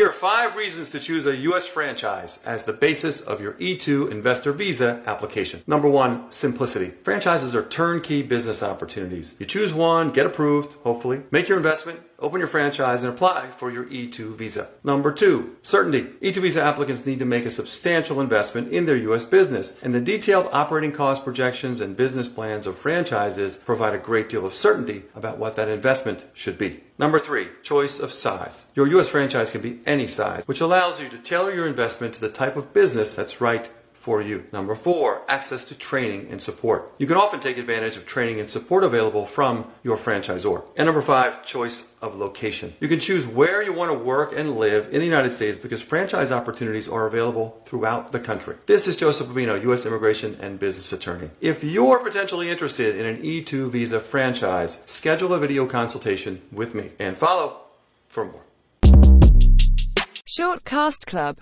Here are five reasons to choose a U.S. franchise as the basis of your E2 Investor Visa application. Number one, simplicity. Franchises are turnkey business opportunities. You choose one, get approved, hopefully, make your investment, open your franchise, and apply for your E2 visa. Number two, certainty. E2 visa applicants need to make a substantial investment in their U.S. business, and the detailed operating cost projections and business plans of franchises provide a great deal of certainty about what that investment should be. Number three, choice of size. Your U.S. franchise can be any size, which allows you to tailor your investment to the type of business that's right for you. Number four, access to training and support. You can often take advantage of training and support available from your franchisor. And number five, choice of location. You can choose where you want to work and live in the United States because franchise opportunities are available throughout the country. This is Joseph Bovino, U.S. Immigration and Business Attorney. If you're potentially interested in an E2 visa franchise, schedule a video consultation with me and follow for more. Shortcast Club